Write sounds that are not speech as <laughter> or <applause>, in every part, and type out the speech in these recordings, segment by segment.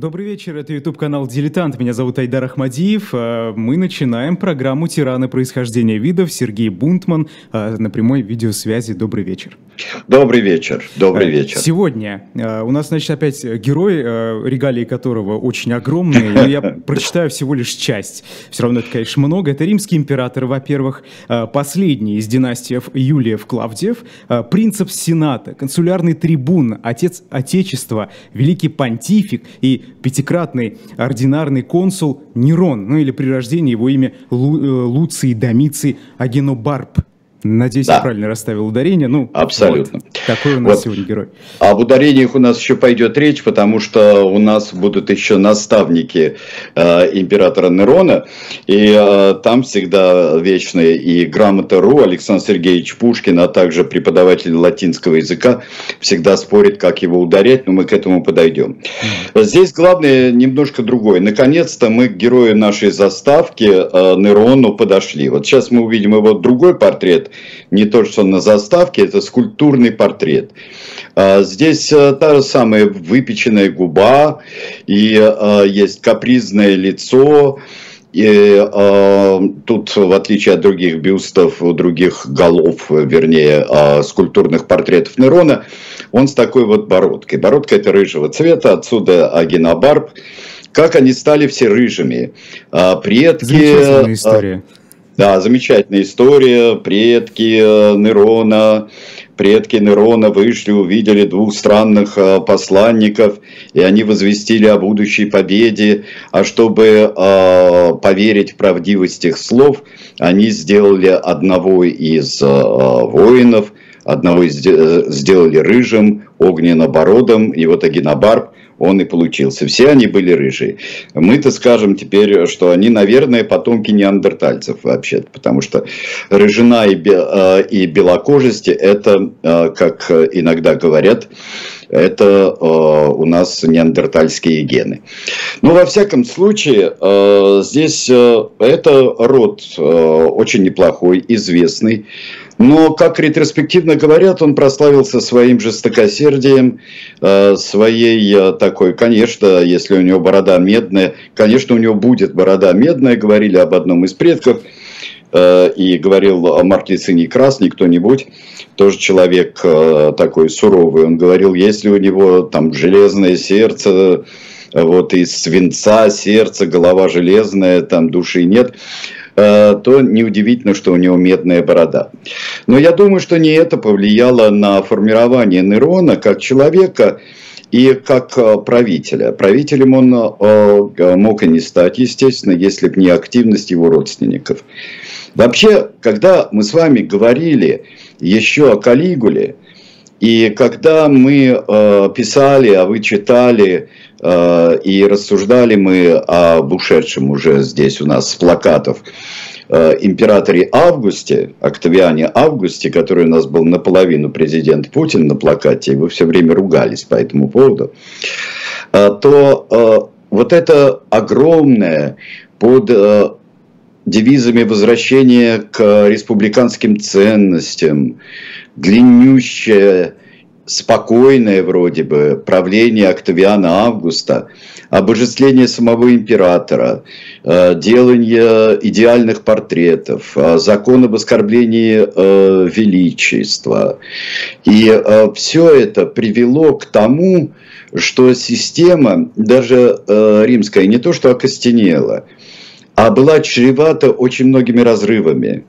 Добрый вечер, это YouTube-канал «Дилетант». Меня зовут Айдар Ахмадиев. А, мы начинаем программу «Тираны происхождения видов». Сергей Бунтман а, на прямой видеосвязи. Добрый вечер. Добрый вечер, добрый а, вечер. Сегодня у нас, значит, опять герой, регалии которого очень огромные, но я <laughs> прочитаю всего лишь часть. Все равно это, конечно, много. Это римский император, во-первых, последний из династиев Юлиев-Клавдиев, принцип Сената, консулярный трибун, отец Отечества, великий понтифик и пятикратный ординарный консул Нерон, ну или при рождении его имя Лу, э, Луций Домиций Агенобарб. Надеюсь, да. я правильно расставил ударение. Ну, Абсолютно. Вот. Такой у нас вот. сегодня герой. Об ударениях у нас еще пойдет речь, потому что у нас будут еще наставники э, императора Нерона. И э, там всегда вечные и грамота РУ Александр Сергеевич Пушкин, а также преподаватель латинского языка, всегда спорит, как его ударять, но мы к этому подойдем. Здесь главное немножко другое. Наконец-то мы к герою нашей заставки э, Нерону подошли. Вот сейчас мы увидим его другой портрет не то, что на заставке, это скульптурный портрет. А, здесь э, та же самая выпеченная губа, и э, есть капризное лицо, и э, тут, в отличие от других бюстов, других голов, вернее, э, скульптурных портретов Нерона, он с такой вот бородкой. Бородка это рыжего цвета, отсюда агинобарб. Как они стали все рыжими? Э, предки... Замечательная история. Э, да, замечательная история. Предки э, Нерона, предки Нерона вышли, увидели двух странных э, посланников, и они возвестили о будущей победе. А чтобы э, поверить в правдивость их слов, они сделали одного из воинов, одного из, сделали рыжим, огненно-бородом, и вот Агинобарб он и получился. Все они были рыжие. Мы-то скажем теперь, что они, наверное, потомки неандертальцев вообще потому что рыжина и, э, и белокожести – это, э, как иногда говорят, это э, у нас неандертальские гены. Но во всяком случае, здесь э, это род очень неплохой, известный. Но, как ретроспективно говорят, он прославился своим жестокосердием, э, своей э, такой, конечно, если у него борода медная, конечно, у него будет борода медная, говорили об одном из предков, э, и говорил Марк Лициний Красный кто-нибудь, тоже человек такой суровый, он говорил, если у него там железное сердце, вот из свинца сердце, голова железная, там души нет, то неудивительно, что у него медная борода. Но я думаю, что не это повлияло на формирование Нерона как человека и как э, правителя. Правителем он э, мог и не стать, естественно, если бы не активность его родственников. Вообще, когда мы с вами говорили еще о Калигуле, и когда мы писали, а вы читали Э, и рассуждали мы об ушедшем уже здесь у нас с плакатов э, императоре Августе, Октавиане Августе, который у нас был наполовину президент Путин на плакате, и вы все время ругались по этому поводу, э, то вот это огромное под девизами возвращения к республиканским ценностям, длиннющее спокойное вроде бы правление Октавиана Августа, обожествление самого императора, э, делание идеальных портретов, э, закон об оскорблении э, величества. И все это привело к тому, что система, даже римская, не то что окостенела, а была чревата очень многими разрывами.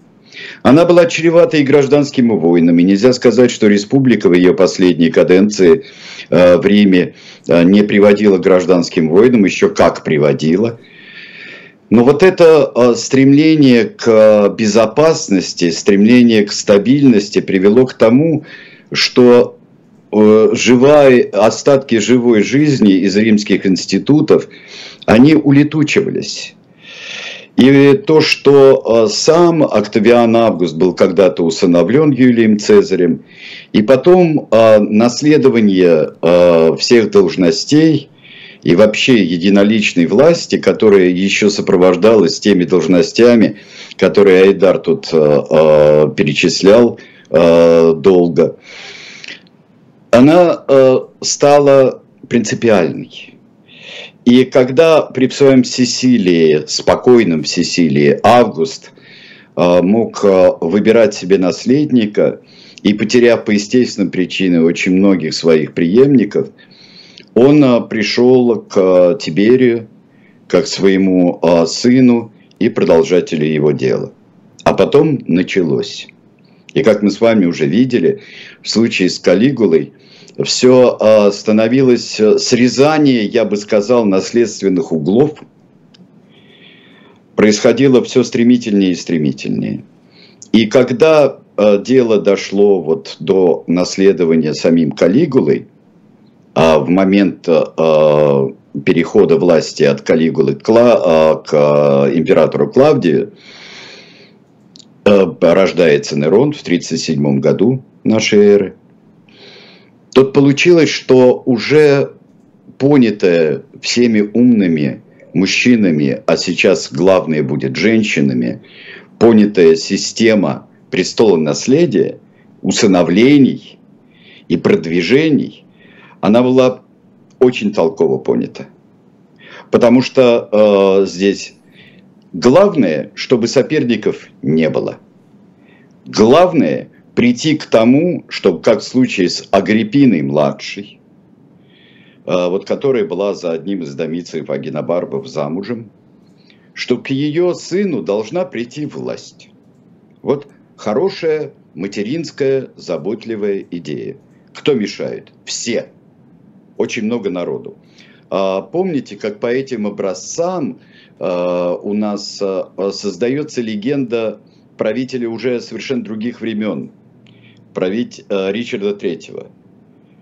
Она была чревата и гражданскими войнами. Нельзя сказать, что республика в ее последней каденции э, в Риме э, не приводила к гражданским войнам, еще как приводила. Но вот это э, стремление к безопасности, стремление к стабильности привело к тому, что живая, остатки живой жизни из римских институтов, они улетучивались. И то, что э, сам Октавиан Август был когда-то усыновлен Юлием Цезарем, и потом э, наследование э, всех должностей и вообще единоличной власти, которая еще сопровождалась теми должностями, которые Айдар тут перечислял долго, она стала принципиальной. И когда при своем всесилии, спокойном всесилии, Август э, мог э, выбирать себе наследника и потеряв по естественным причинам очень многих своих преемников, он э, пришел к Тиберию, как своему сыну и продолжателю его дела. А потом началось. И как мы с вами уже видели, в случае с Калигулой – все а, становилось э, срезание, я бы сказал, наследственных углов, происходило все стремительнее и стремительнее. И когда а, дело дошло вот до наследования самим Калигулой, а в момент а, перехода власти от Калигулы к, императору Клавдию, рождается Нерон в 1937 году нашей эры – Тут получилось, что уже понятое всеми умными мужчинами, а сейчас главное будет женщинами, понятая система престола наследия, усыновлений и продвижений, она была очень толково понята. Потому что э, здесь главное, чтобы соперников не было. Главное, прийти к тому, чтобы, как в случае с Агриппиной младшей, а, вот которая была за одним из домицев Агинобарбов замужем, что к ее сыну должна прийти власть. Вот хорошая материнская заботливая идея. Кто мешает? Все. Очень много народу. А, помните, как по этим образцам а, у нас создается легенда правителя уже совершенно других времен, править э, Ричарда Третьего.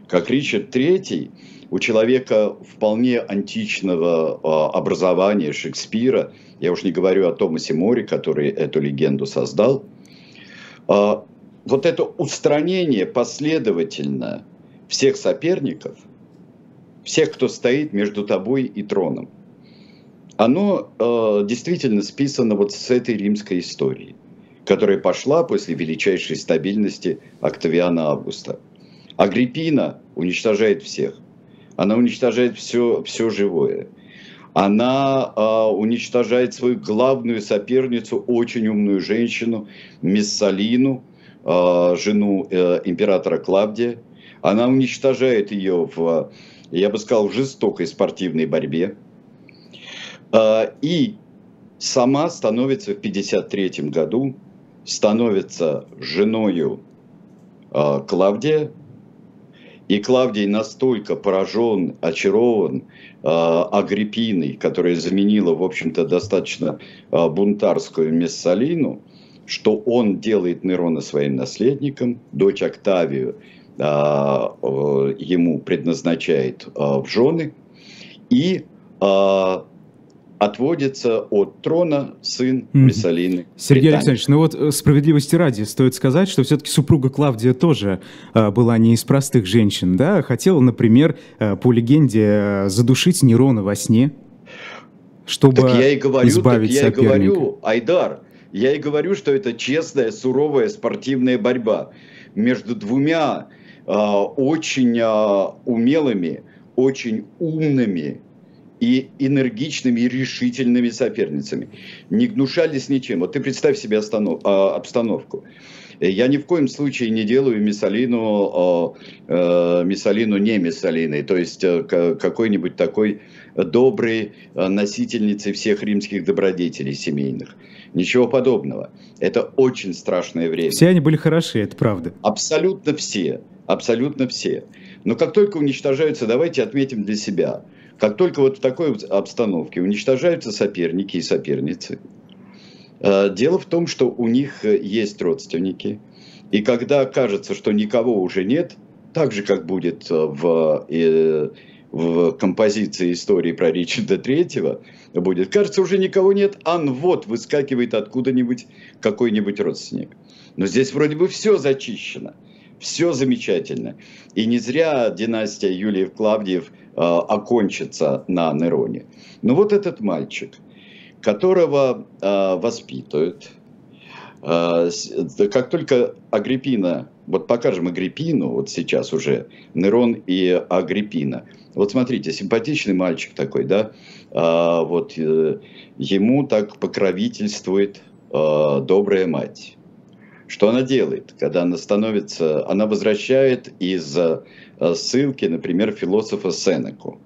Как Ричард Третий у человека вполне античного э, образования Шекспира, я уж не говорю о Томасе Море, который эту легенду создал, э, вот это устранение последовательно всех соперников, всех, кто стоит между тобой и троном, оно э, действительно списано вот с этой римской истории которая пошла после величайшей стабильности Октавиана Августа. Агриппина уничтожает всех. Она уничтожает все, все живое. Она э, уничтожает свою главную соперницу, очень умную женщину, Миссалину, э, жену э, императора Клавдия. Она уничтожает ее в, я бы сказал, в жестокой спортивной борьбе. Э, и сама становится в 1953 году становится женою э, Клавдия, и Клавдий настолько поражен, очарован э, Агриппиной, которая заменила, в общем-то, достаточно э, бунтарскую Мессалину, что он делает Нерона своим наследником, дочь Октавию э, э, ему предназначает э, в жены, и э, отводится от трона сын Мессалины. Сергей Александрович, ну вот э, справедливости ради стоит сказать, что все-таки супруга Клавдия тоже э, была не из простых женщин, да? Хотела, например, э, по легенде, э, задушить Нерона во сне, чтобы так я и говорю, избавить так я соперника. и говорю, Айдар, я и говорю, что это честная, суровая спортивная борьба между двумя э, очень э, умелыми, очень умными и энергичными и решительными соперницами. Не гнушались ничем. Вот ты представь себе останов, а, обстановку. Я ни в коем случае не делаю Миссалину, э, Миссалину не Миссалиной, то есть э, какой-нибудь такой доброй носительницей всех римских добродетелей семейных. Ничего подобного. Это очень страшное время. Все они были хороши, это правда. Абсолютно все. Абсолютно все. Но как только уничтожаются, давайте отметим для себя – как только вот в такой обстановке уничтожаются соперники и соперницы, э, дело в том, что у них э, есть родственники, и когда кажется, что никого уже нет, так же, как будет э, в, в композиции истории про Ричарда Третьего, будет, кажется, уже никого нет, а вот выскакивает откуда-нибудь какой-нибудь родственник. Но здесь вроде бы все зачищено, все замечательно. И не зря династия Юлиев-Клавдиев окончится на Нероне. Но вот этот мальчик, которого э, воспитывают, э, как только Агриппина, вот покажем Агриппину, вот сейчас уже Нерон и Агриппина, Вот смотрите, симпатичный мальчик такой, да, вот э, ему так покровительствует добрая мать. Что она делает, когда она становится, она возвращает из а, ссылки, например, философа Сенеку.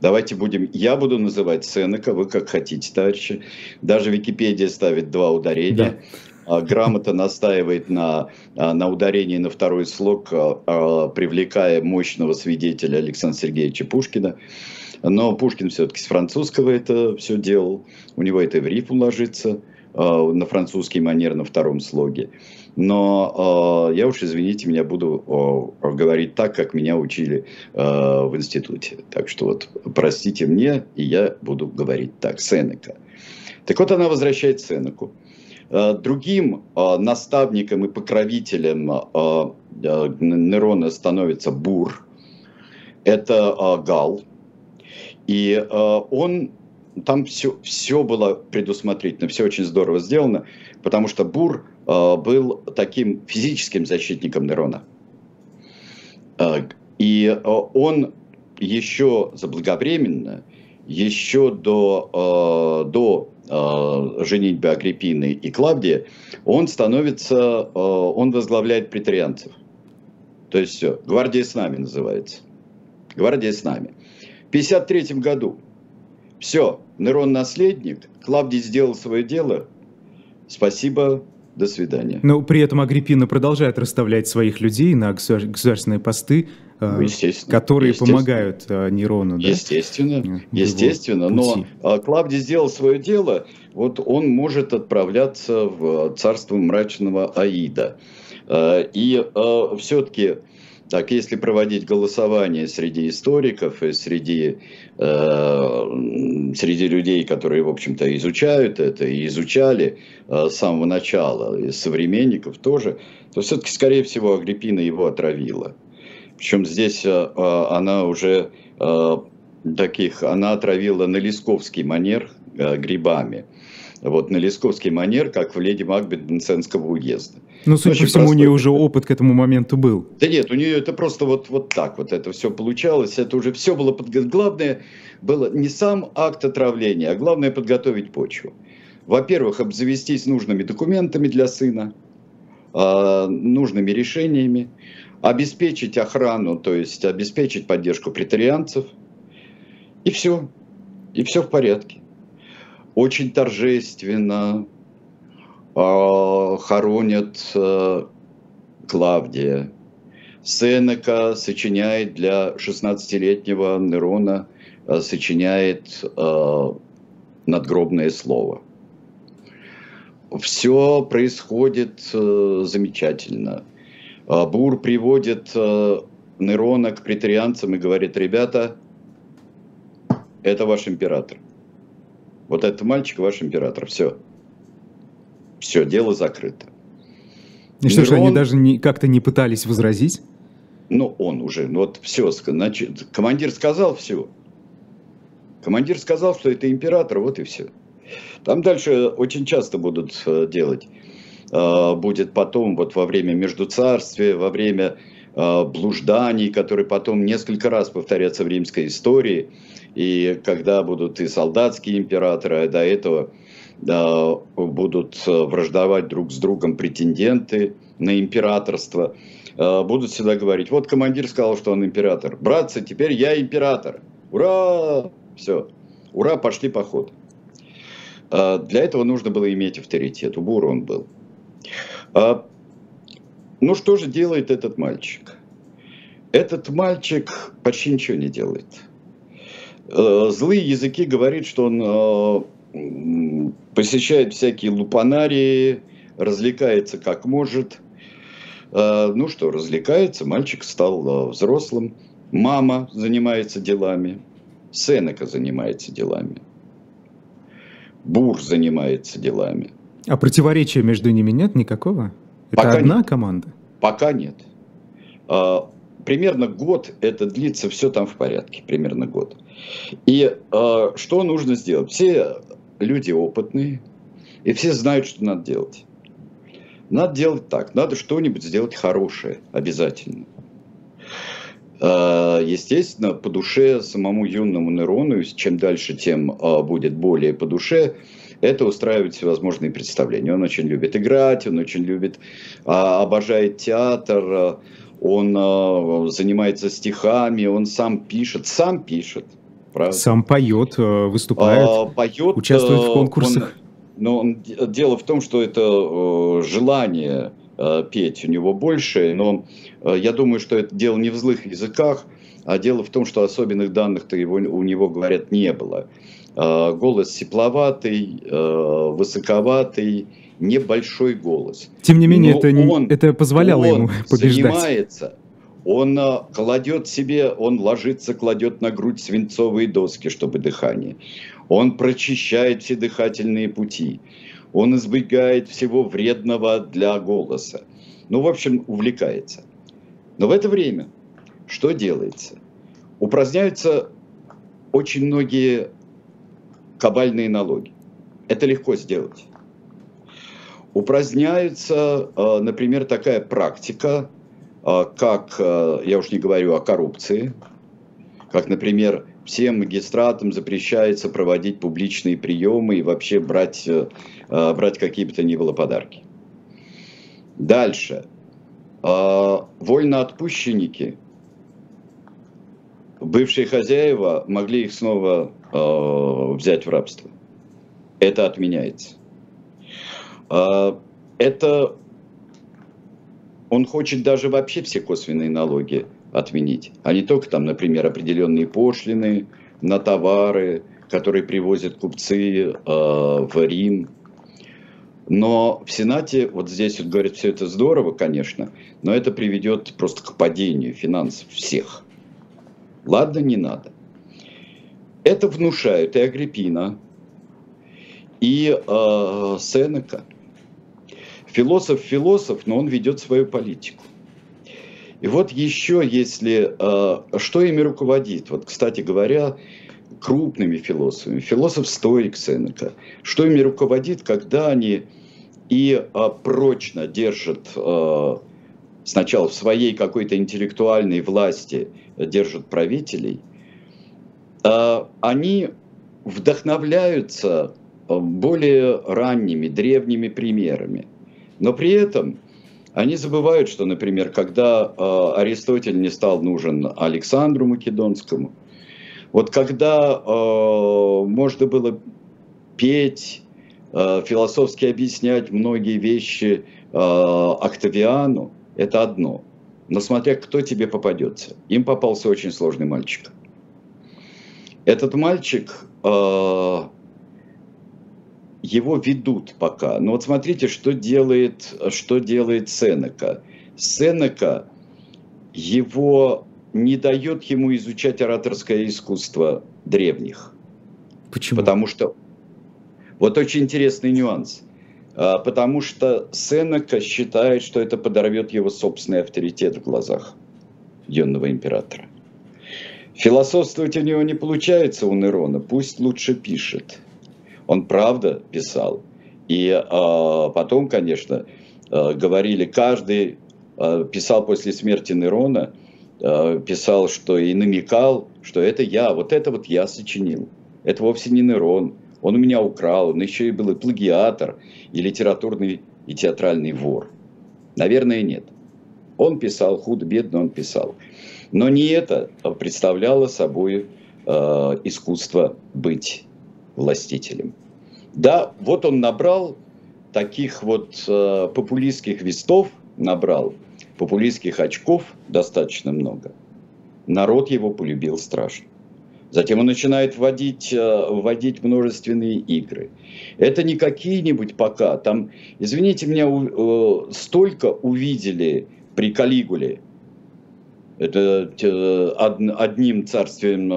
Давайте будем, я буду называть Сенека, вы как хотите, товарищи. Даже Википедия ставит два ударения. Да. А, грамота настаивает на, а, на ударении на второй слог, а, привлекая мощного свидетеля Александра Сергеевича Пушкина. Но Пушкин все-таки с французского это все делал. У него это в рифм ложится на французский манер на втором слоге. Но я уж, извините меня, буду говорить так, как меня учили в институте. Так что вот простите мне, и я буду говорить так. Сенека. Так вот она возвращает Сенеку. Э, другим э, наставником и покровителем э, Нерона становится Бур. Это Гал. И он там все, все было предусмотрительно, все очень здорово сделано, потому что Бур был таким физическим защитником Нерона. И он еще заблаговременно, еще до, до э, женитьбы Агриппины и Клавдия, он становится, э, он возглавляет претарианцев. То есть все, гвардия с нами называется. Гвардия с нами. В 1953 году все, Нерон наследник, Клавдий сделал свое дело, спасибо, до свидания. Но при этом Агриппина продолжает расставлять своих людей на государственные посты, э, ну, естественно, которые естественно. помогают э, Нерону. Да? Естественно, естественно. Но э, Клавдий сделал свое дело, вот он может отправляться в царство мрачного Аида. И все-таки так, если проводить голосование среди историков и среди, э, среди людей, которые, в общем-то, изучают это и изучали э, с самого начала, и современников тоже, то все-таки, скорее всего, Агриппина его отравила. Причем здесь э, она уже э, таких, она отравила на лесковский манер э, грибами вот, на лесковский манер, как в «Леди Макбет» Бенценского уезда. Ну, судя Очень по всему, у нее уже опыт к этому моменту был. Да нет, у нее это просто вот, вот так вот это все получалось, это уже все было, под... главное было не сам акт отравления, а главное подготовить почву. Во-первых, обзавестись нужными документами для сына, а, нужными решениями, обеспечить охрану, то есть обеспечить поддержку претарианцев, и все, и все в порядке очень торжественно э, хоронят э, Клавдия. Сенека сочиняет для 16-летнего Нерона, э, сочиняет э, надгробное слово. Все происходит э, замечательно. Э, Бур приводит э, Нерона к претарианцам и говорит, ребята, это ваш император. Вот этот мальчик ваш император. Все. Все, дело закрыто. И что Нерон, же, они даже не, как-то не пытались возразить? Ну, он уже, ну вот все, значит, командир сказал все. Командир сказал, что это император, вот и все. Там дальше очень часто будут э, делать. Э, будет потом, вот во время междуцарствия, во время э, блужданий, которые потом несколько раз повторятся в римской истории – и когда будут и солдатские императоры, а до этого да, будут э, враждовать друг с другом претенденты на императорство, э, будут всегда говорить, вот командир сказал, что он император. Братцы, теперь я император. Ура! Все. Ура, пошли поход. Э, для этого нужно было иметь авторитет. У Бура он был. Ну что же делает этот мальчик? Этот мальчик почти ничего не делает. Э, злые языки говорят, что он э, посещает всякие лупанарии, развлекается как может. Э, ну что, развлекается, мальчик стал взрослым, мама занимается делами, Сенека занимается делами, Бур занимается делами. А противоречия между ними нет никакого? Это Пока одна нет. команда? Пока нет примерно год это длится, все там в порядке, примерно год. И э, что нужно сделать? Все люди опытные, и все знают, что надо делать. Надо делать так, надо что-нибудь сделать хорошее обязательно. естественно, по душе самому юному Нерону, чем дальше, тем будет более по душе, это устраивает всевозможные представления. Он очень любит играть, он очень любит, обожает театр, он занимается стихами, он сам пишет, сам пишет. Правда? Сам поет, выступает, а, поет, участвует в конкурсах. Он, но он, дело в том, что это желание Э, петь у него больше, но э, я думаю, что это дело не в злых языках, а дело в том, что особенных данных-то его, у него, говорят, не было. Э, голос сепловатый, высоковатый, небольшой голос. Тем не менее, это, он, это позволяло он ему <laughs> побеждать. занимается, он кладет себе, он ложится, кладет на грудь свинцовые доски, чтобы дыхание. Он прочищает все дыхательные пути он избегает всего вредного для голоса. Ну, в общем, увлекается. Но в это время что делается? Упраздняются очень многие кабальные налоги. Это легко сделать. Упраздняется, э, например, такая практика, э, как, э, я уж не говорю о коррупции, как, например, всем магистратам запрещается проводить публичные приемы и вообще брать, брать какие бы то ни было подарки. Дальше. Вольноотпущенники, бывшие хозяева, могли их снова взять в рабство. Это отменяется. Это он хочет даже вообще все косвенные налоги отменить, а не только там, например, определенные пошлины на товары, которые привозят купцы э, в Рим. Но в Сенате, вот здесь вот говорят, все это здорово, конечно, но это приведет просто к падению финансов всех. Ладно, не надо. Это внушают и Агриппина, и э, Сенека. Философ философ, но он ведет свою политику. И вот еще, если э, что ими руководит, вот, кстати говоря, крупными философами, философ-стоик Сенека, что ими руководит, когда они и э, прочно держат э, сначала в своей какой-то интеллектуальной власти, держат правителей, они вдохновляются более ранними, древними примерами. Но при этом они забывают, что, например, когда э, Аристотель не стал нужен Александру Македонскому, вот когда э, можно было петь, э, философски объяснять многие вещи э, Октавиану, это одно. Но смотря кто тебе попадется. Им попался очень сложный мальчик. Этот мальчик э, его ведут пока. Но вот смотрите, что делает, что делает Сенека. Сенека его не дает ему изучать ораторское искусство древних. Почему? Потому что вот очень интересный нюанс. А, потому что Сенека считает, что это подорвет его собственный авторитет в глазах юного императора. Философствовать у него не получается у Нерона, пусть лучше пишет. Он правда писал. И э, потом, конечно, э, говорили, каждый э, писал после смерти Нерона, э, писал, что и намекал, что это я, вот это вот я сочинил. Это вовсе не Нерон. Он у меня украл, он еще и был и плагиатор, и литературный, и театральный вор. Наверное, нет. Он писал, худо-бедно он писал. Но не это представляло собой э, искусство быть властителем. Да, вот он набрал таких вот э, популистских вестов, набрал популистских очков достаточно много. Народ его полюбил страшно. Затем он начинает вводить, э, вводить множественные игры. Это не какие-нибудь пока. Там, извините меня, э, столько увидели при Калигуле, это э, одним царствием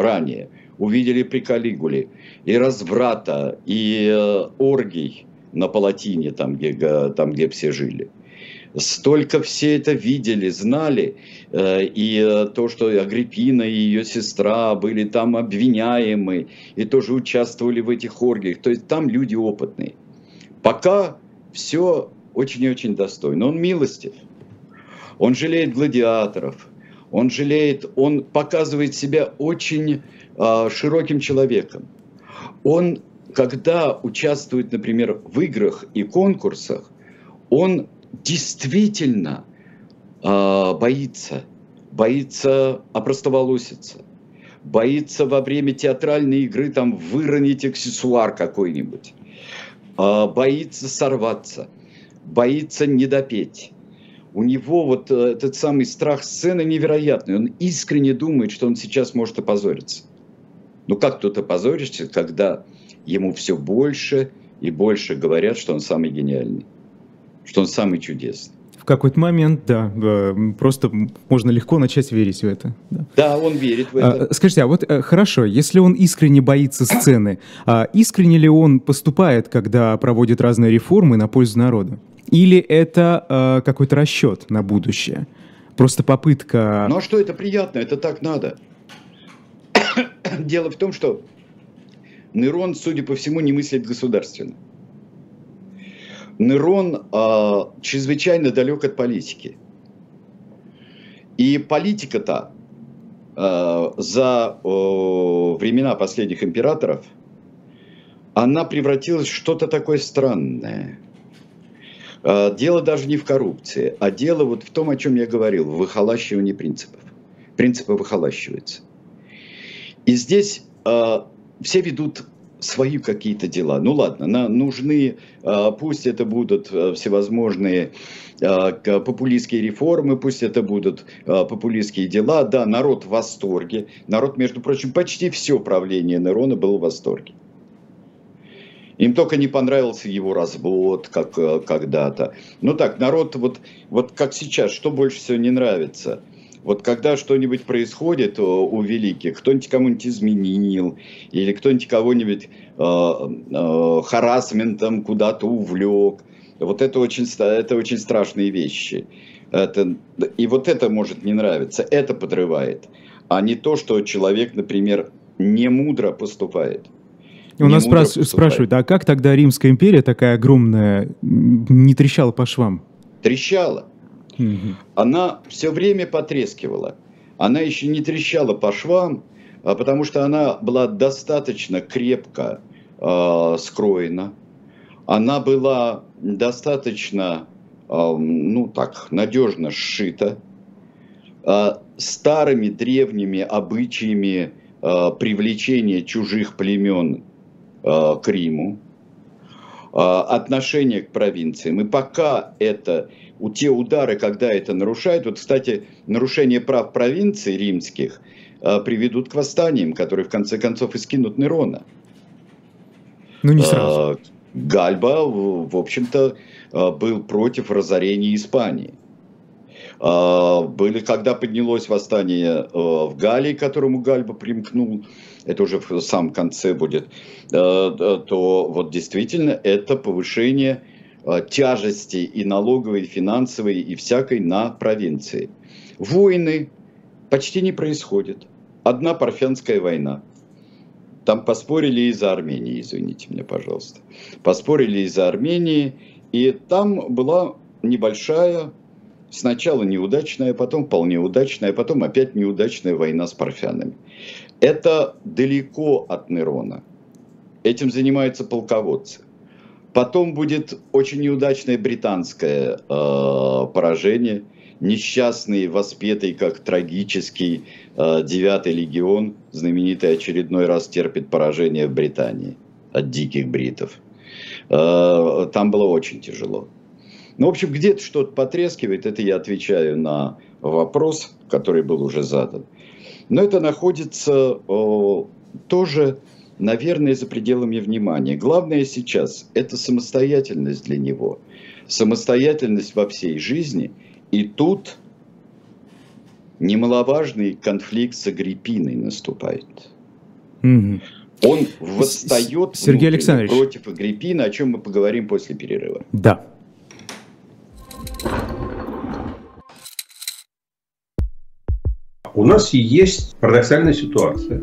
ранее – увидели при Калигуле, и разврата, и э, оргий на Палатине, там где, там, где все жили. Столько все это видели, знали, э, и э, то, что Агриппина и ее сестра были там обвиняемы, и тоже участвовали в этих оргиях. То есть там люди опытные. Пока все очень и очень достойно. Он милостив, он жалеет гладиаторов, он жалеет, он показывает себя очень широким человеком. Он, когда участвует, например, в играх и конкурсах, он действительно э, боится, боится опростоволоситься, боится во время театральной игры там выронить аксессуар какой-нибудь, э, боится сорваться, боится недопеть у него вот э, этот самый страх сцены невероятный. Он искренне думает, что он сейчас может опозориться. Ну как тут опозоришься, когда ему все больше и больше говорят, что он самый гениальный, что он самый чудесный. В какой-то момент, да, просто можно легко начать верить в это. Да, да он верит в это. А, скажите, а вот э, хорошо, если он искренне боится сцены, а искренне ли он поступает, когда проводит разные реформы на пользу народа? Или это э, какой-то расчет на будущее? Просто попытка... Ну а что это приятно? Это так надо. <laughs> Дело в том, что Нейрон, судя по всему, не мыслит государственно. Нейрон э, чрезвычайно далек от политики. И политика-то э, за э, времена последних императоров, она превратилась в что-то такое странное – а, дело даже не в коррупции, а дело вот в том, о чем я говорил, в выхолащивании принципов. Принципы выхолащиваются. И здесь э, все ведут свои какие-то дела. Ну ладно, на, нужны, э, пусть это будут всевозможные э, популистские реформы, пусть это будут популистские дела. Да, народ в восторге. Народ, между прочим, почти все правление Нерона было в восторге. Им только не понравился его развод, как когда-то. Ну так, народ, вот, вот как сейчас, что больше всего не нравится? Вот когда что-нибудь происходит э, у великих, кто-нибудь кому-нибудь изменил, или кто-нибудь кого-нибудь э, э, харасментом куда-то увлек, вот это очень, это очень страшные вещи. Это, и вот это может не нравиться, это подрывает, а не то, что человек, например, не мудро поступает. У нас спраш- спрашивают, а как тогда Римская империя такая огромная не трещала по швам? Трещала. Она все время потрескивала. Она еще не трещала по швам, а потому что она была достаточно крепко э, скроена. Она была достаточно, э, ну так, надежно сшита. Э, старыми древними обычаями э, привлечения чужих племен Э, к Риму, отношение к провинциям. И пока это, у те удары, когда это нарушает, вот, кстати, нарушение прав провинций римских э, приведут к восстаниям, которые в конце концов и скинут Нерона. Ну, не сразу. Гальба, в общем-то, был против разорения Испании. Были, когда поднялось восстание в Галлии, к которому Гальба примкнул, это уже в самом конце будет, э, то вот действительно это повышение э, тяжести и налоговой, и финансовой, и всякой на провинции. Войны почти не происходят. Одна парфянская война. Там поспорили из-за Армении, извините меня, пожалуйста. Поспорили из-за Армении, и там была небольшая, сначала неудачная, потом вполне удачная, потом опять неудачная война с парфянами. Это далеко от Нерона. Этим занимаются полководцы. Потом будет очень неудачное британское э, поражение. Несчастный, воспетый как трагический э, девятый легион, знаменитый очередной раз терпит поражение в Британии от диких бритов. Э, там было очень тяжело. Ну, в общем, где-то что-то потрескивает, это я отвечаю на вопрос, который был уже задан. Но это находится о, тоже, наверное, за пределами внимания. Главное сейчас – это самостоятельность для него. Самостоятельность во всей жизни. И тут немаловажный конфликт с Агриппиной наступает. Угу. Он восстает Сергей Александрович. против Агриппины, о чем мы поговорим после перерыва. Да. У нас есть парадоксальная ситуация.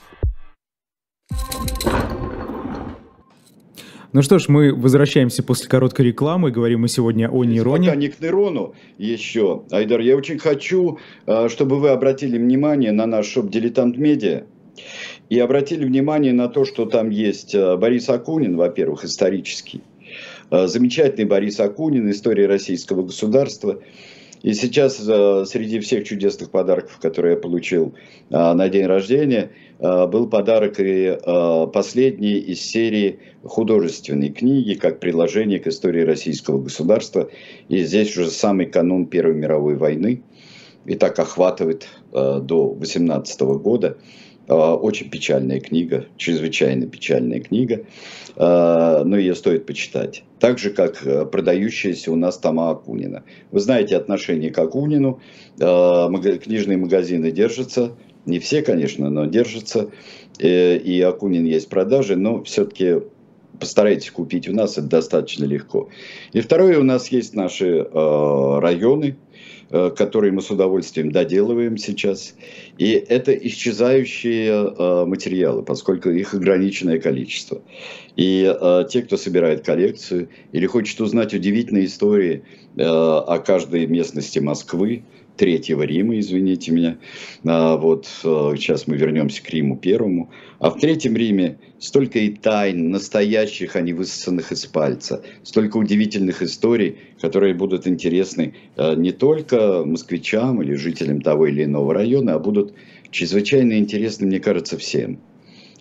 Ну что ж, мы возвращаемся после короткой рекламы. Говорим мы сегодня о нейроне. Пока не к нейрону еще. Айдар, я очень хочу, э, чтобы вы обратили внимание на наш шоп «Дилетант Медиа». И обратили внимание на то, что там есть э, Борис Акунин, во-первых, исторический. Э, замечательный Борис Акунин, история российского государства. И сейчас среди всех чудесных подарков, которые я получил на день рождения, был подарок и последний из серии художественной книги как приложение к истории российского государства. И здесь уже самый канун Первой мировой войны. И так охватывает э, до 18 года. Э, очень печальная книга, чрезвычайно печальная книга, э, но ее стоит почитать. Так же, как э, продающаяся у нас Тома Акунина. Вы знаете отношение к Акунину, э, книжные магазины держатся, не все, конечно, но держатся, э, и Акунин есть в продаже, но все-таки постарайтесь купить у нас, это достаточно легко. И второе, у нас есть наши э, районы, э, которые мы с удовольствием доделываем сейчас. И это исчезающие материалы, поскольку их ограниченное количество. И те, кто собирает коллекцию или хочет узнать удивительные истории о каждой местности Москвы, Третьего Рима, извините меня. А, вот э, сейчас мы вернемся к Риму Первому. А в Третьем Риме столько и тайн, настоящих, а не высосанных из пальца. Столько удивительных историй, которые будут интересны э, не только москвичам или жителям того или иного района, а будут чрезвычайно интересны, мне кажется, всем.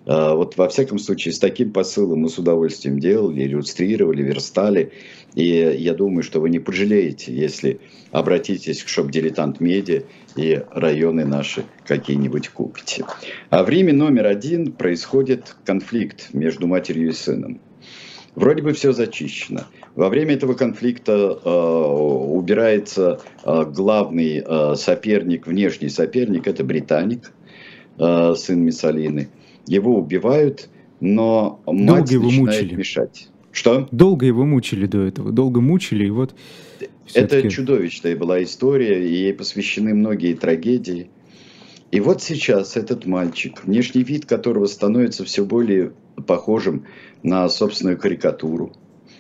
А, вот во всяком случае, с таким посылом мы с удовольствием делали, иллюстрировали, верстали. И я думаю, что вы не пожалеете, если обратитесь к шоп «Дилетант Медиа» и районы наши какие-нибудь купите. А в Риме номер один происходит конфликт между матерью и сыном. Вроде бы все зачищено. Во время этого конфликта э, убирается э, главный э, соперник, внешний соперник, это британик, э, сын Миссалины – его убивают, но мать Долго его начинает мучили. мешать. Что? Долго его мучили до этого, долго мучили, и вот... Это чудовищная была история, и ей посвящены многие трагедии. И вот сейчас этот мальчик, внешний вид которого становится все более похожим на собственную карикатуру.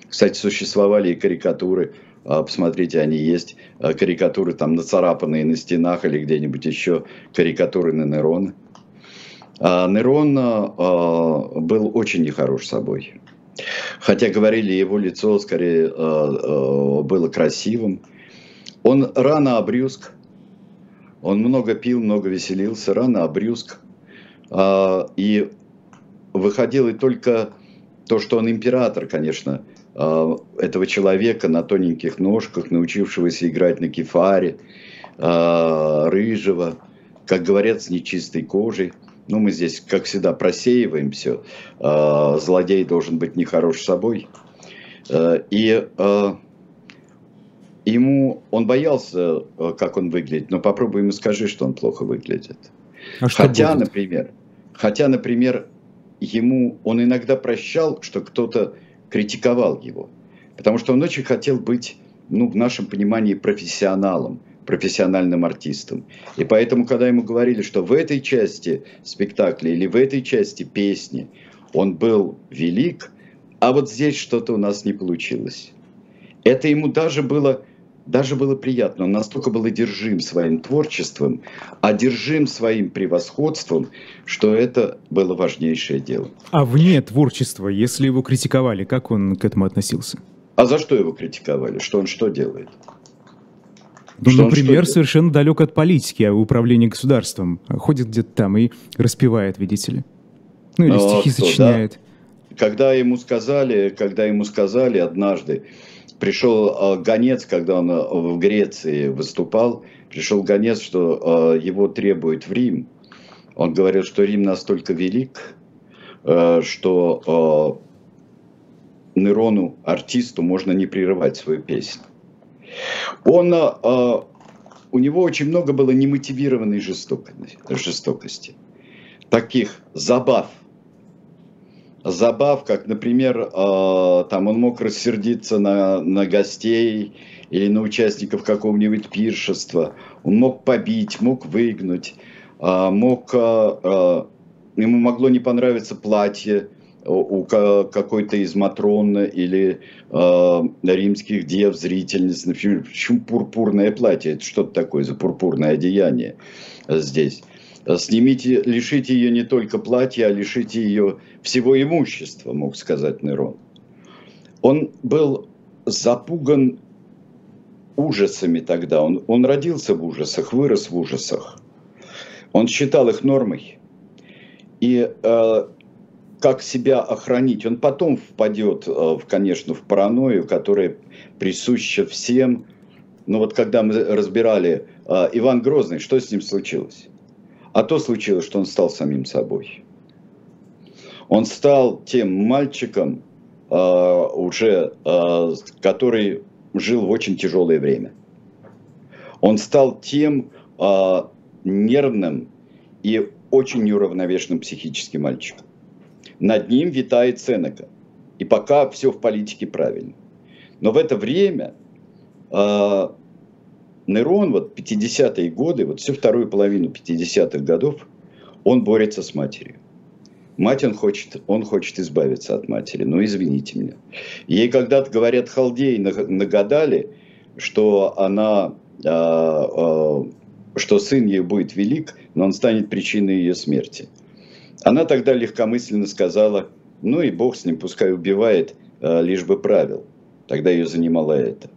Кстати, существовали и карикатуры, а, посмотрите, они есть, а, карикатуры там нацарапанные на стенах или где-нибудь еще, карикатуры на Нерона. А Нерон а, был очень нехорош собой. Хотя говорили, его лицо скорее а, было красивым. Он рано обрюзг. Он много пил, много веселился, рано обрюзг. И выходило только то, что он император, конечно, этого человека на тоненьких ножках, научившегося играть на кефаре, рыжего, как говорят, с нечистой кожей – ну, мы здесь, как всегда, просеиваем все. А, злодей должен быть нехорош собой. А, и а, ему, он боялся, как он выглядит, но попробуй ему скажи, что он плохо выглядит. А хотя, будет? например, хотя, например, ему он иногда прощал, что кто-то критиковал его, потому что он очень хотел быть, ну, в нашем понимании, профессионалом профессиональным артистом. И поэтому, когда ему говорили, что в этой части спектакля или в этой части песни он был велик, а вот здесь что-то у нас не получилось. Это ему даже было, даже было приятно. Он настолько был одержим своим творчеством, одержим своим превосходством, что это было важнейшее дело. А вне творчества, если его критиковали, как он к этому относился? А за что его критиковали? Что он что делает? Ну, что например, совершенно далек от политики, а управления государством. Ходит где-то там и распевает, видите ли. Ну или ну, стихи кто, сочиняет. Да? Когда ему сказали, когда ему сказали однажды, пришел а, гонец, когда он а, в Греции выступал, пришел гонец, что а, его требуют в Рим. Он говорил, что Рим настолько велик, что Нерону, артисту, можно не прерывать свою песню. Он, э, у него очень много было немотивированной жестокости, жестокости. Таких забав. забав, как, например, э, там он мог рассердиться на, на гостей или на участников какого-нибудь пиршества, он мог побить, мог выгнуть, э, мог, э, ему могло не понравиться платье у какой-то из Матрон или э, римских дев, зрительниц, например, почему пурпурное платье, это что-то такое за пурпурное одеяние здесь. Снимите, лишите ее не только платья, а лишите ее всего имущества, мог сказать Нерон. Он был запуган ужасами тогда. Он, он родился в ужасах, вырос в ужасах. Он считал их нормой. И э, как себя охранить, он потом впадет, э, конечно, в паранойю, которая присуща всем. Но вот когда мы разбирали э, Иван Грозный, что с ним случилось? А то случилось, что он стал самим собой. Он стал тем мальчиком, э, уже, который жил в очень тяжелое время. Он стал тем нервным и очень неуравновешенным психическим мальчиком. Над ним витает Сенека. И пока все в политике правильно. Но в это время э, Нерон, вот 50-е годы, вот всю вторую половину 50-х годов, он борется с матерью. Мать он хочет, он хочет избавиться от матери, но извините меня. Ей когда-то, говорят, халдеи нагадали, что она, э, э, что сын ей будет велик, но он станет причиной ее смерти. Она тогда легкомысленно сказала, ну и бог с ним, пускай убивает, э, лишь бы правил. Тогда ее занимало это.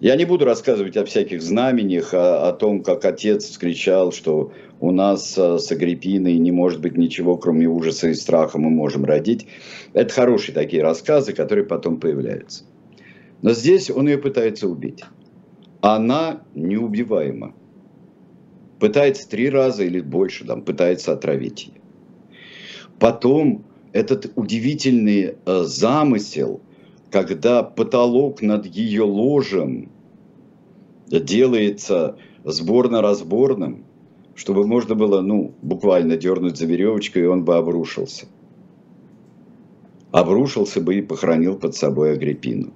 Я не буду рассказывать о всяких знамениях, о, о том, как отец вскричал, что у нас э, с Агриппиной не может быть ничего, кроме ужаса и страха мы можем родить. Это хорошие такие рассказы, которые потом появляются. Но здесь он ее пытается убить. Она неубиваема. Пытается три раза или больше, там, пытается отравить ее. Потом этот удивительный э, замысел – когда потолок над ее ложем делается сборно-разборным, чтобы можно было, ну, буквально дернуть за веревочку, и он бы обрушился. Обрушился бы и похоронил под собой Агриппину.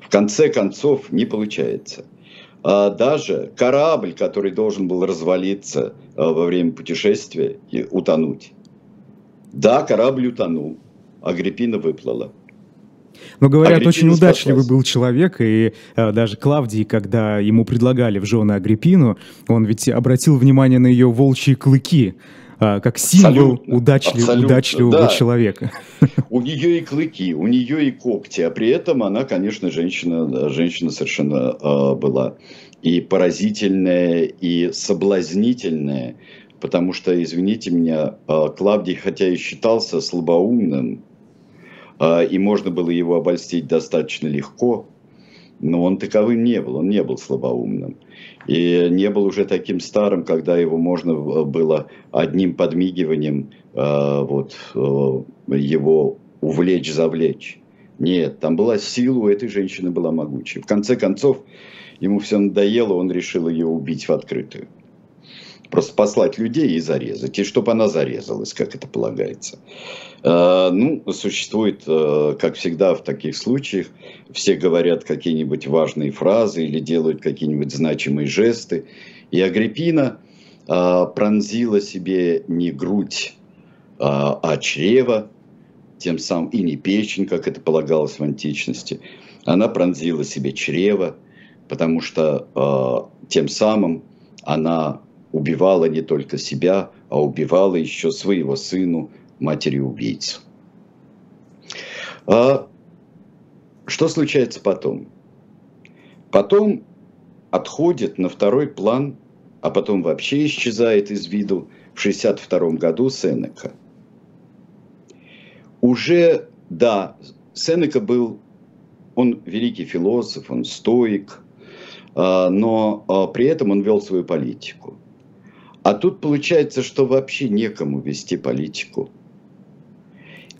В конце концов, не получается. А даже корабль, который должен был развалиться а, во время путешествия и утонуть. Да, корабль утонул, Агриппина выплыла. Но говорят, Агриппина очень удачливый спаслась. был человек, и э, даже Клавдий, когда ему предлагали в жены Агриппину, он ведь обратил внимание на ее волчьи клыки, э, как символ удачлив, абсолютно, удачливого да. человека. <laughs> У нее и клыки, у нее и когти, а при этом она, конечно, женщина, женщина совершенно э, была и поразительная, и соблазнительная, потому что, извините меня, э, Клавдий, хотя и считался слабоумным, а, и можно было его обольстить достаточно легко, но он таковым не был, он не был слабоумным. И не был уже таким старым, когда его можно было одним подмигиванием вот, э, его увлечь, завлечь. Нет, там была сила, у этой женщины была могучая. В конце концов, ему все надоело, он решил ее убить в открытую. Просто послать людей и зарезать, и чтобы она зарезалась, как это полагается. Э, ну, существует, э, как всегда в таких случаях, все говорят какие-нибудь важные фразы или делают какие-нибудь значимые жесты. И Агриппина э, пронзила себе не грудь, а чрево, тем самым и не печень, как это полагалось в античности. Она пронзила себе чрево, потому что тем самым она убивала не только себя, а убивала еще своего сыну, матери-убийцу. А что случается потом? Потом отходит на второй план, а потом вообще исчезает из виду в 1962 году Сенека. Уже, да, Сенека был, он великий философ, он стоик, а, но а, при этом он вел свою политику. А тут получается, что вообще некому вести политику.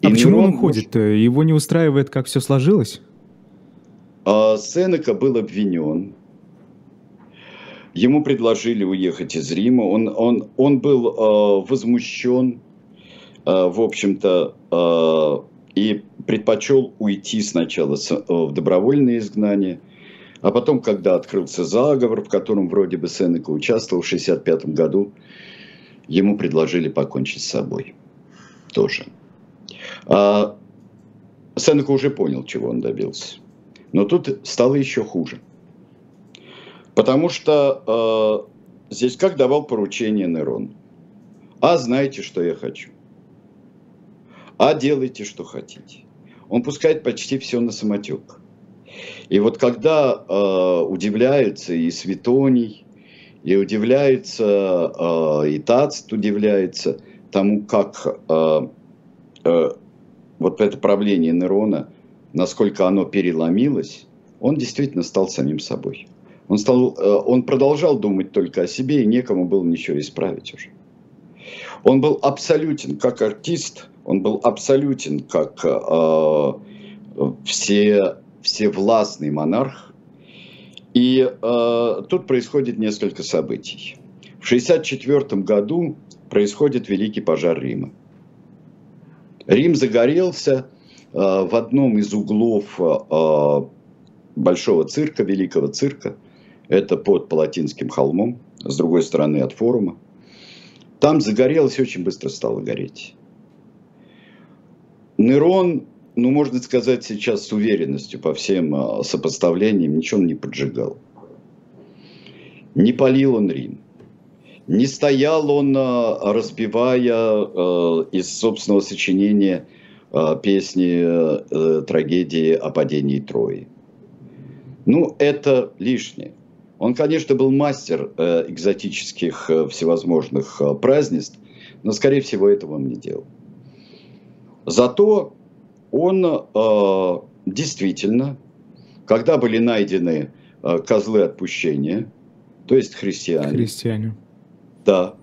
А И почему он уходит? Может... Его не устраивает, как все сложилось? А Сенека был обвинен. Ему предложили уехать из Рима. Он, он, он был э, возмущен. в общем-то, и предпочел уйти сначала в добровольное изгнание, а потом, когда открылся заговор, в котором вроде бы Сенека участвовал в 1965 году, ему предложили покончить с собой тоже. А Сенека уже понял, чего он добился. Но тут стало еще хуже. Потому что э, здесь как давал поручение Нерон. А знаете, что я хочу. А делайте, что хотите. Он пускает почти все на самотек. И вот когда э, удивляется и Светоний, и удивляется, э, и Тацит удивляется тому, как э, э, вот это правление Нерона, насколько оно переломилось, он действительно стал самим собой. Он, стал, э, он продолжал думать только о себе, и некому было ничего исправить уже. Он был абсолютен как артист, он был абсолютен как э, все, всевластный монарх. И э, тут происходит несколько событий. В 1964 году происходит Великий пожар Рима. Рим загорелся э, в одном из углов э, большого цирка, великого цирка. Это под Палатинским холмом, с другой стороны от форума. Там загорелось очень быстро стало гореть. Нерон, ну, можно сказать сейчас с уверенностью по всем э, сопоставлениям, ничего он не поджигал. Не полил он Рим. Не стоял он, э, разбивая э, из собственного сочинения э, песни трагедии о падении Трои. Ну, это лишнее. Он, конечно, был мастер экзотических всевозможных празднеств, но, скорее всего, этого он не делал. Зато он действительно, когда были найдены козлы отпущения, то есть христиане, христиане да.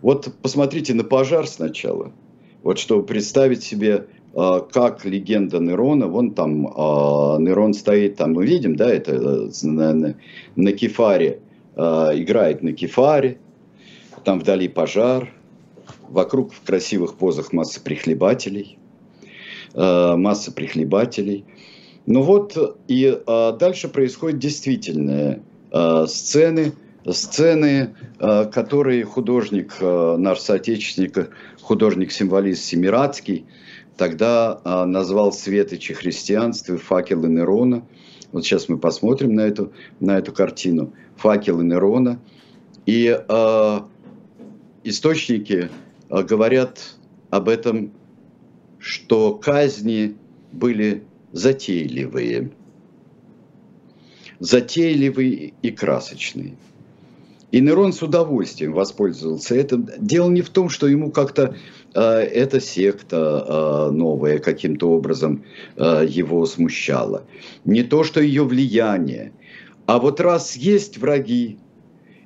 Вот посмотрите на пожар сначала. Вот чтобы представить себе, а, как легенда Нерона, вон там а, Нерон стоит, там мы видим, да, это э, на, на, кефаре, а, играет на кефаре, там вдали пожар, вокруг в красивых позах масса прихлебателей, масса прихлебателей. Ну вот, и дальше происходят действительные сцены, сцены, э, которые художник, э, наш соотечественник, художник-символист Семирадский, тогда э, назвал светочи христианства факелы Нерона. Вот сейчас мы посмотрим на эту, на эту картину. Факелы Нерона. И э, источники э, говорят об этом, что казни были затейливые. Затейливые и красочные. И Нерон с удовольствием воспользовался этим. Дело не в том, что ему как-то э, эта секта э, новая каким-то образом э, его смущала. Не то, что ее влияние. А вот раз есть враги,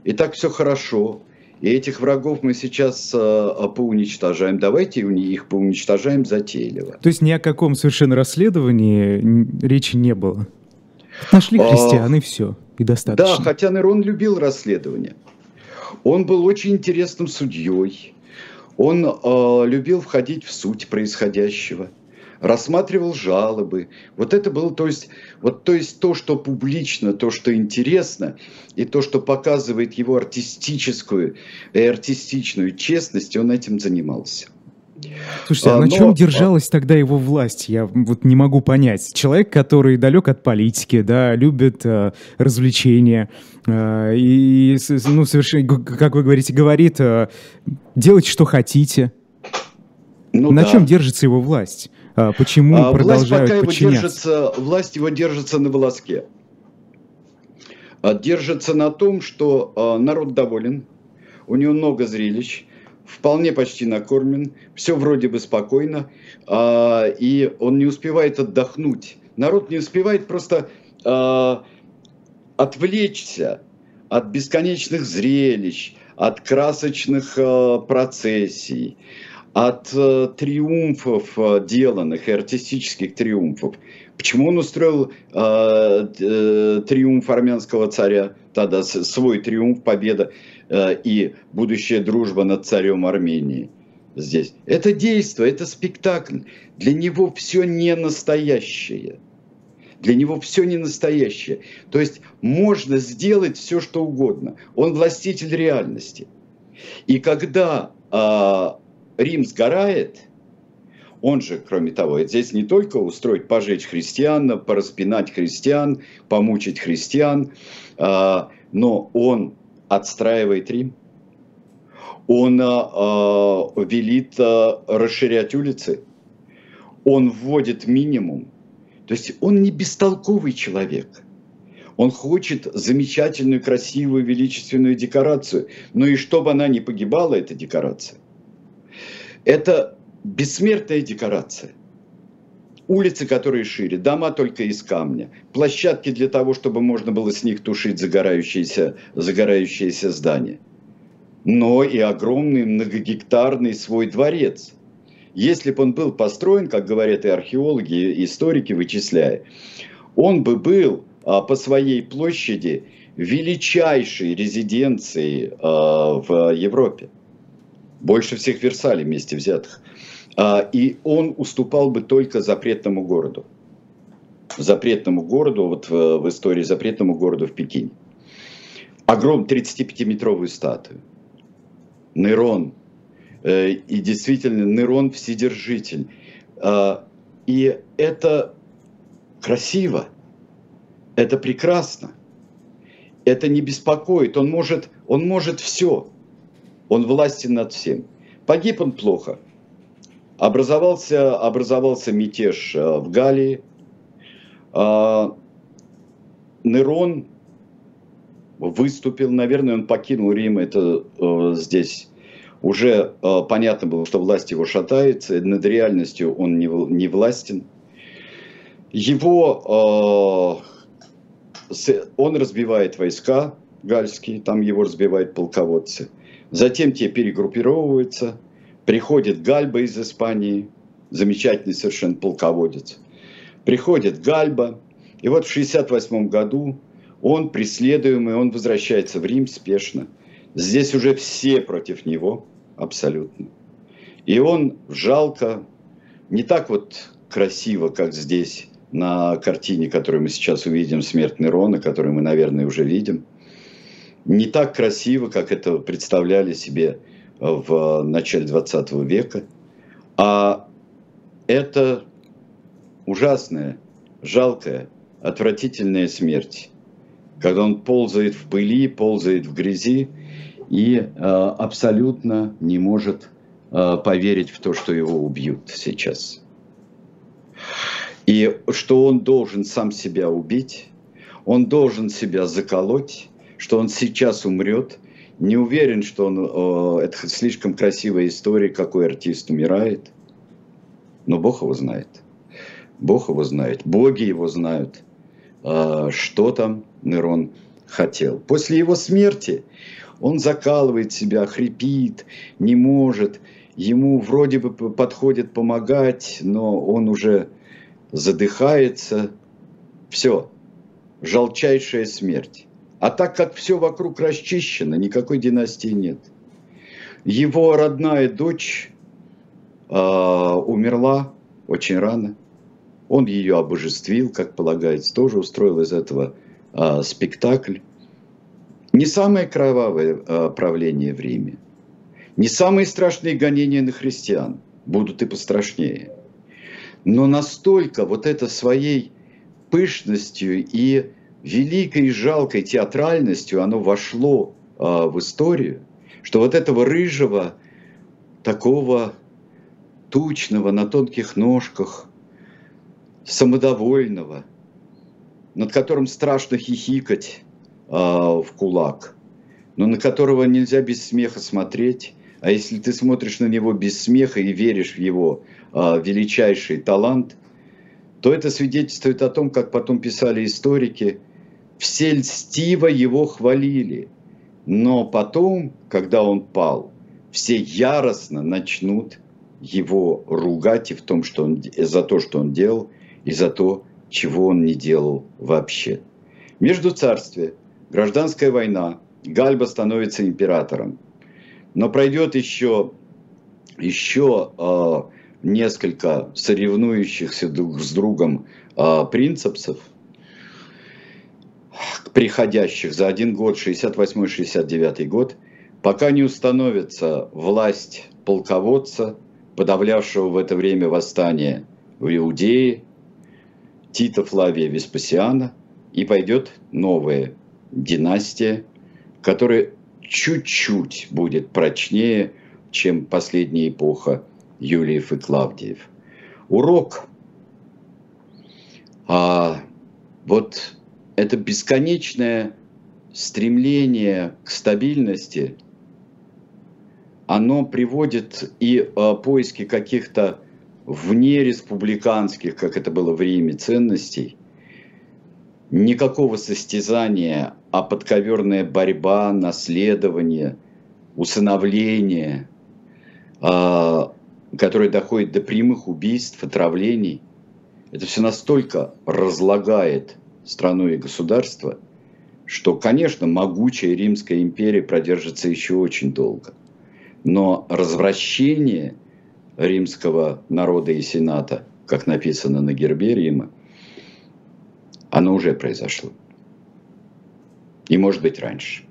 и так все хорошо, и этих врагов мы сейчас э, поуничтожаем. Давайте их поуничтожаем затейливо. То есть ни о каком совершенно расследовании речи не было? Нашли а, христиан, и все, и достаточно. Да, хотя Нерон любил расследование. Он был очень интересным судьей. Он э, любил входить в суть происходящего рассматривал жалобы. Вот это было, то есть, вот, то есть то, что публично, то, что интересно, и то, что показывает его артистическую и артистичную честность, он этим занимался. Слушайте, а, а на но... чем держалась тогда его власть? Я вот не могу понять. Человек, который далек от политики, да, любит э, развлечения э, и, ну, совершенно, как вы говорите, говорит, э, делайте, что хотите. Ну, на да. чем держится его власть? А, почему а, продолжают власть пока подчиняться? Его держится, власть его держится на волоске. А, держится на том, что а, народ доволен, у него много зрелищ, вполне почти накормлен, все вроде бы спокойно, и он не успевает отдохнуть. Народ не успевает просто отвлечься от бесконечных зрелищ, от красочных процессий, от а, триумфов а, деланных и артистических триумфов. Почему он устроил э, э, триумф армянского царя, тогда свой триумф, победа? Э, и будущая дружба над царем Армении. здесь. Это действие, это спектакль. Для него все не настоящее. Для него все не настоящее. То есть можно сделать все, что угодно. Он властитель реальности. И когда э, Рим сгорает, он же, кроме того, здесь не только устроить пожечь христиан, пораспинать христиан, помучить христиан, э, но он отстраивает Рим он э, велит э, расширять улицы, он вводит минимум. То есть он не бестолковый человек. Он хочет замечательную, красивую, величественную декорацию. Но и чтобы она не погибала, эта декорация. Это бессмертная декорация. Улицы, которые шире, дома только из камня, площадки для того, чтобы можно было с них тушить загорающиеся, загорающиеся здания – но и огромный многогектарный свой дворец. Если бы он был построен, как говорят и археологи, и историки вычисляя, он бы был а, по своей площади величайшей резиденцией а, в Европе. Больше всех Версалей вместе взятых. А, и он уступал бы только запретному городу. Запретному городу, вот в, истории запретному городу в Пекине. Огром 35-метровую статую Нейрон. Э, и действительно, нейрон вседержитель. А, и это красиво, это прекрасно, это не беспокоит. Он может, он может все, он властен над всем. Погиб он плохо. Образовался, образовался мятеж э, в Галлии. А, Нерон выступил, наверное, он покинул Рим, это э, здесь уже э, понятно было, что власть его шатается, над реальностью он не, властен. Его, он разбивает войска гальские, там его разбивают полководцы. Затем те перегруппировываются, приходит Гальба из Испании, замечательный совершенно полководец. Приходит Гальба, и вот в 68 году он преследуемый, он возвращается в Рим спешно. Здесь уже все против него, абсолютно. И он жалко, не так вот красиво, как здесь на картине, которую мы сейчас увидим, «Смерть Нерона», которую мы, наверное, уже видим. Не так красиво, как это представляли себе в начале 20 века. А это ужасная, жалкая, отвратительная смерть когда он ползает в пыли, ползает в грязи и э, абсолютно не может э, поверить в то, что его убьют сейчас. И что он должен сам себя убить, он должен себя заколоть, что он сейчас умрет. Не уверен, что он, э, это слишком красивая история, какой артист умирает. Но Бог его знает. Бог его знает. Боги его знают, э, что там Нерон хотел. После его смерти он закалывает себя, хрипит, не может. Ему вроде бы подходит помогать, но он уже задыхается. Все, жалчайшая смерть. А так как все вокруг расчищено, никакой династии нет. Его родная дочь э, умерла очень рано. Он ее обожествил, как полагается, тоже устроил из этого э, спектакль. Не самое кровавое э, правление в Риме, не самые страшные гонения на христиан, будут и пострашнее. Но настолько вот это своей пышностью и великой и жалкой театральностью оно вошло э, в историю, что вот этого рыжего, такого тучного, на тонких ножках, самодовольного – над которым страшно хихикать э, в кулак, но на которого нельзя без смеха смотреть. А если ты смотришь на него без смеха и веришь в его э, величайший талант, то это свидетельствует о том, как потом писали историки, все льстиво его хвалили. Но потом, когда он пал, все яростно начнут его ругать и в том, что он, за то, что он делал, и за то, чего он не делал вообще. Между царствие, гражданская война, Гальба становится императором. Но пройдет еще еще э, несколько соревнующихся друг с другом э, принципсов, приходящих за один год, 68-69 год, пока не установится власть полководца, подавлявшего в это время восстание в Иудее, Тита Флавия Веспасиана, и пойдет новая династия, которая чуть-чуть будет прочнее, чем последняя эпоха Юлиев и Клавдиев. Урок. А вот это бесконечное стремление к стабильности, оно приводит и а, поиски каких-то вне республиканских, как это было в Риме, ценностей, никакого состязания, а подковерная борьба, наследование, усыновление, а, которое доходит до прямых убийств, отравлений, это все настолько разлагает страну и государство, что, конечно, могучая Римская империя продержится еще очень долго. Но развращение римского народа и сената, как написано на гербе Рима, оно уже произошло. И может быть раньше.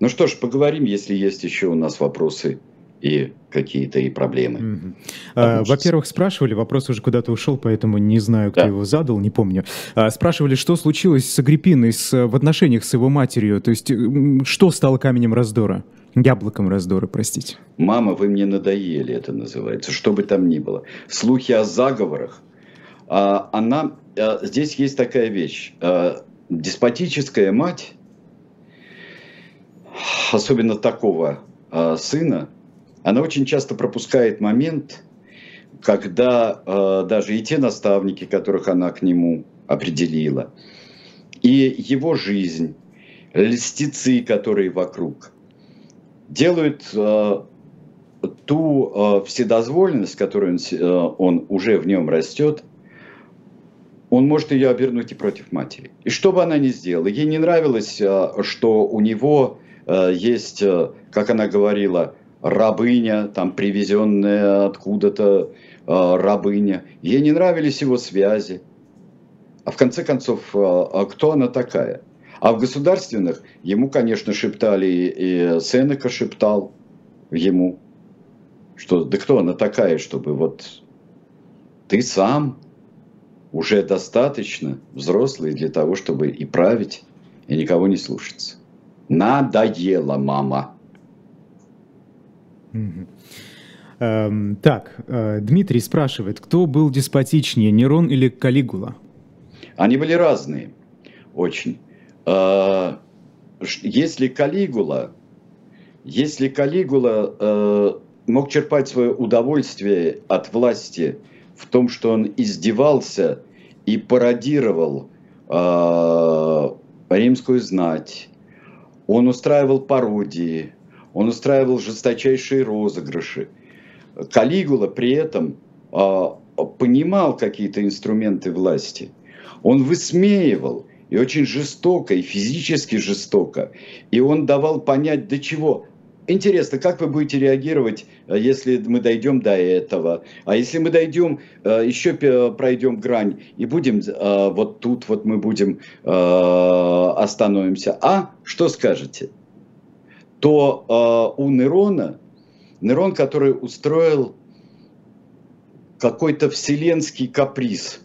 Ну что ж, поговорим, если есть еще у нас вопросы и какие-то и проблемы. Mm-hmm. А, во-первых, спрашивали, вопрос уже куда-то ушел, поэтому не знаю, кто да. его задал, не помню. А, спрашивали, что случилось с Агриппиной с, в отношениях с его матерью, то есть что стало каменем раздора? Яблоком раздора, простите. Мама, вы мне надоели, это называется, что бы там ни было. Слухи о заговорах. А, она, а, здесь есть такая вещь. А, деспотическая мать, особенно такого а, сына, она очень часто пропускает момент, когда э, даже и те наставники, которых она к нему определила, и его жизнь, льстецы, которые вокруг, делают э, ту э, вседозволенность, которую он, э, он уже в нем растет, он может ее обернуть и против матери. И что бы она ни сделала, ей не нравилось, э, что у него э, есть, э, как она говорила, рабыня, там привезенная откуда-то э, рабыня. Ей не нравились его связи. А в конце концов, э, а кто она такая? А в государственных ему, конечно, шептали, и Сенека шептал ему, что да кто она такая, чтобы вот ты сам уже достаточно взрослый для того, чтобы и править, и никого не слушаться. Надоело, мама. Эм, так, э, Дмитрий спрашивает, кто был деспотичнее, Нерон или Калигула? Они были разные, очень. Э, если Калигула, если Калигула э, мог черпать свое удовольствие от власти в том, что он издевался и пародировал римскую знать, он устраивал пародии, он устраивал жесточайшие розыгрыши. Калигула при этом а, понимал какие-то инструменты власти. Он высмеивал и очень жестоко, и физически жестоко. И он давал понять, до чего. Интересно, как вы будете реагировать, если мы дойдем до этого? А если мы дойдем, а, еще пройдем грань и будем а, вот тут вот мы будем остановимся. А что скажете? То э, у Нерона, Нерон, который устроил какой-то вселенский каприз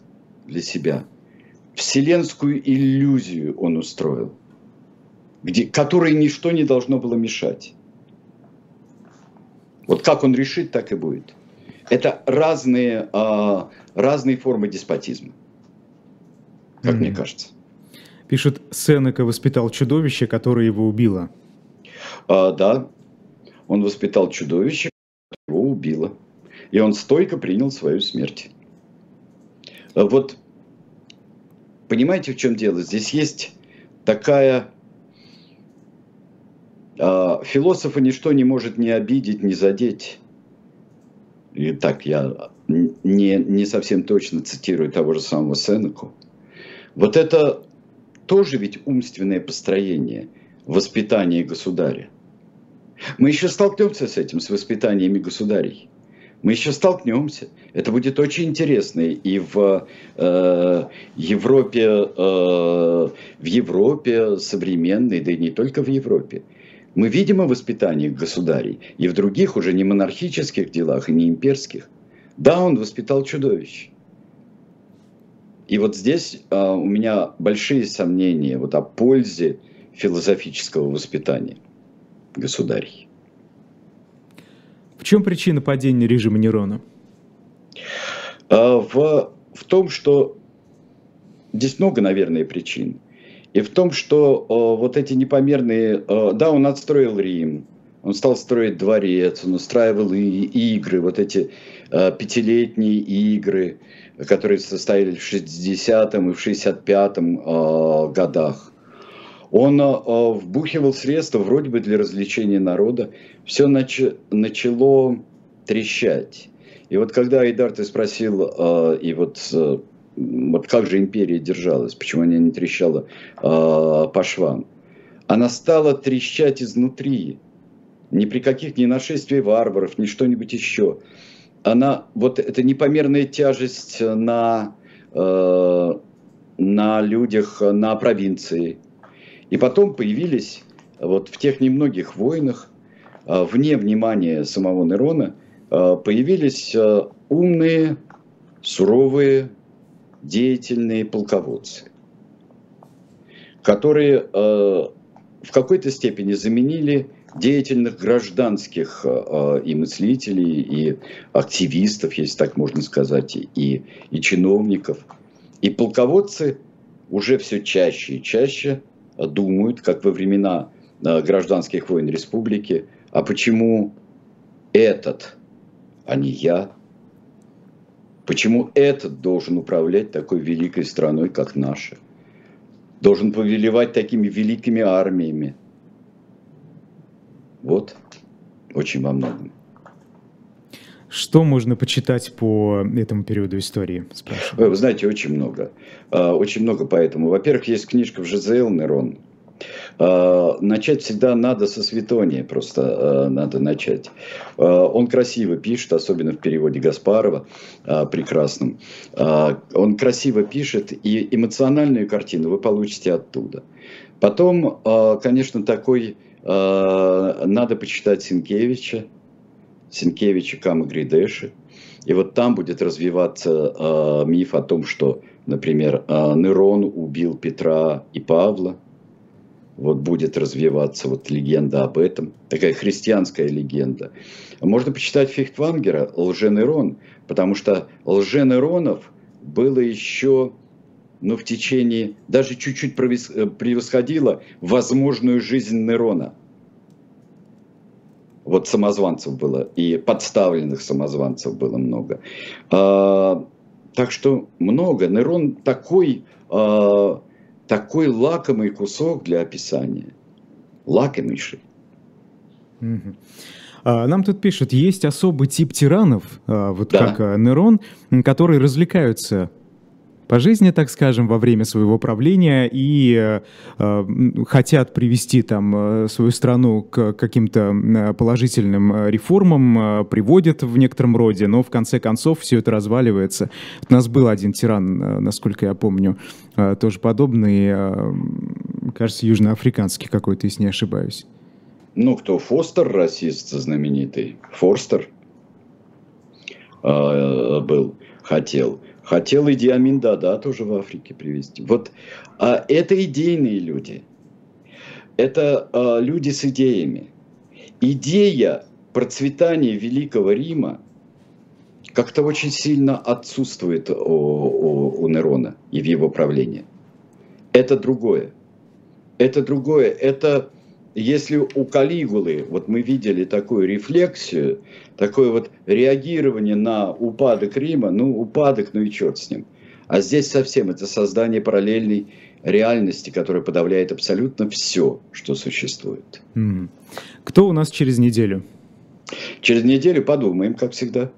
для себя, вселенскую иллюзию он устроил, где, которой ничто не должно было мешать. Вот как он решит, так и будет. Это разные, э, разные формы деспотизма, как mm-hmm. мне кажется. Пишет, Сенека воспитал чудовище, которое его убило. А, да, он воспитал чудовище, его убило. И он стойко принял свою смерть. А вот понимаете, в чем дело? Здесь есть такая... А, философа ничто не может не обидеть, не задеть. И так я не, не совсем точно цитирую того же самого Сенеку. Вот это тоже ведь умственное построение воспитания государя. Мы еще столкнемся с этим, с воспитаниями государей. Мы еще столкнемся. Это будет очень интересно и в э, Европе, э, в Европе современной, да и не только в Европе. Мы видим о воспитании государей и в других уже не монархических делах, и не имперских. Да, он воспитал чудовищ. И вот здесь э, у меня большие сомнения вот о пользе философического воспитания государей. В чем причина падения режима Нерона? А, в, в том, что здесь много, наверное, причин. И в том, что о, вот эти непомерные... О, да, он отстроил Рим, он стал строить дворец, он устраивал и, игры, вот эти э, пятилетние игры, которые состоялись в 60-м и в 65-м э, годах. Он э, вбухивал средства вроде бы для развлечения народа. Все нач- начало трещать. И вот когда Айдар ты спросил, э, и вот, э, вот как же империя держалась, почему она не трещала по швам, она стала трещать изнутри. Ни при каких ни нашествии варваров, ни что-нибудь еще. Она, вот эта непомерная тяжесть на, на людях, на провинции. И потом появились вот в тех немногих войнах, э, вне внимания самого Нерона, Э, появились э, умные, суровые, деятельные полководцы, которые э, в какой-то степени заменили деятельных гражданских и мыслителей, и активистов, если так можно сказать, и, и чиновников. И полководцы уже все чаще и чаще думают, как во времена гражданских войн республики, а почему этот а не я? Почему этот должен управлять такой великой страной, как наша? Должен повелевать такими великими армиями? Вот, очень во многом. Что можно почитать по этому периоду истории? Спрашиваю. Вы знаете, очень много. А, очень много поэтому. Во-первых, есть книжка в Жизел Нерон, а, начать всегда надо со Светония, просто а, надо начать. Он красиво пишет, особенно в переводе Гаспарова, прекрасном. Он красиво пишет, и эмоциональную картину вы получите оттуда. Потом, конечно, такой надо почитать Синкевича, Синкевича Кама Гридеши. И вот там будет развиваться миф о том, что, например, Нерон убил Петра и Павла, вот будет развиваться вот легенда об этом, такая христианская легенда. Можно почитать Фихтвангера «Лженерон», потому что Лженеронов было еще ну, в течение, даже чуть-чуть э, превосходило возможную жизнь Нерона. Вот самозванцев было, и подставленных самозванцев было много. А, так что много. Нерон такой а, такой лакомый кусок для описания. Лакомейший. А, нам тут пишут, есть особый тип тиранов, а, вот да. как а, Нерон, которые развлекаются по жизни, так скажем, во время своего правления и э, э хотят привести там э, свою страну к каким-то э, положительным реформам, э, приводят в некотором роде, но в конце концов все это разваливается. У нас был один тиран, насколько я помню, э, тоже подобный, э, кажется, южноафриканский какой-то, если не ошибаюсь. Ну, кто? Фостер, расист знаменитый. Форстер э, был, хотел. Хотел и Диамин Дада тоже в Африке привезти. Вот а это идейные люди. Это а, люди с идеями. Идея процветания Великого Рима как-то очень сильно отсутствует у, у, у Нерона и в его правлении. Это другое. Это другое. Это если у Калигулы, вот мы видели такую рефлексию, такое вот реагирование на упадок Рима, ну, упадок, ну и черт с ним. А здесь совсем это создание параллельной реальности, которая подавляет абсолютно все, что существует. Кто у нас через неделю? Через неделю подумаем, как всегда.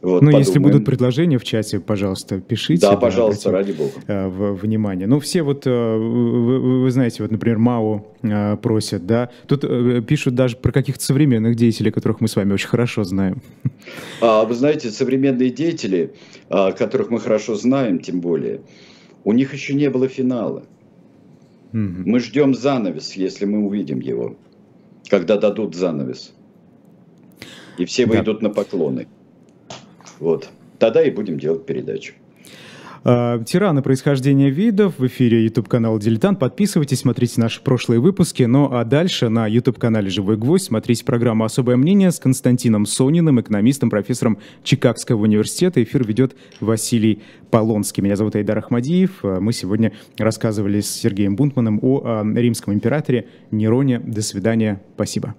Вот, ну, если будут предложения в чате, пожалуйста, пишите. Да, пожалуйста, ради бога. Э, внимание. Ну, все вот, э, вы, вы знаете, вот, например, МАУ э, просят, да. Тут пишут даже про каких-то современных деятелей, которых мы с вами очень хорошо знаем. А, вы знаете, современные деятели, а, которых мы хорошо знаем, тем более, у них еще не было финала. Угу. Мы ждем занавес, если мы увидим его, когда дадут занавес. И все да. выйдут на поклоны. Вот. Тогда и будем делать передачу. А, тираны происхождения видов в эфире YouTube канала Дилетант. Подписывайтесь, смотрите наши прошлые выпуски. Ну а дальше на YouTube канале Живой Гвоздь смотрите программу Особое мнение с Константином Сониным, экономистом, профессором Чикагского университета. Эфир ведет Василий Полонский. Меня зовут Айдар Ахмадиев. А, мы сегодня рассказывали с Сергеем Бунтманом о римском императоре Нероне. До свидания. Спасибо.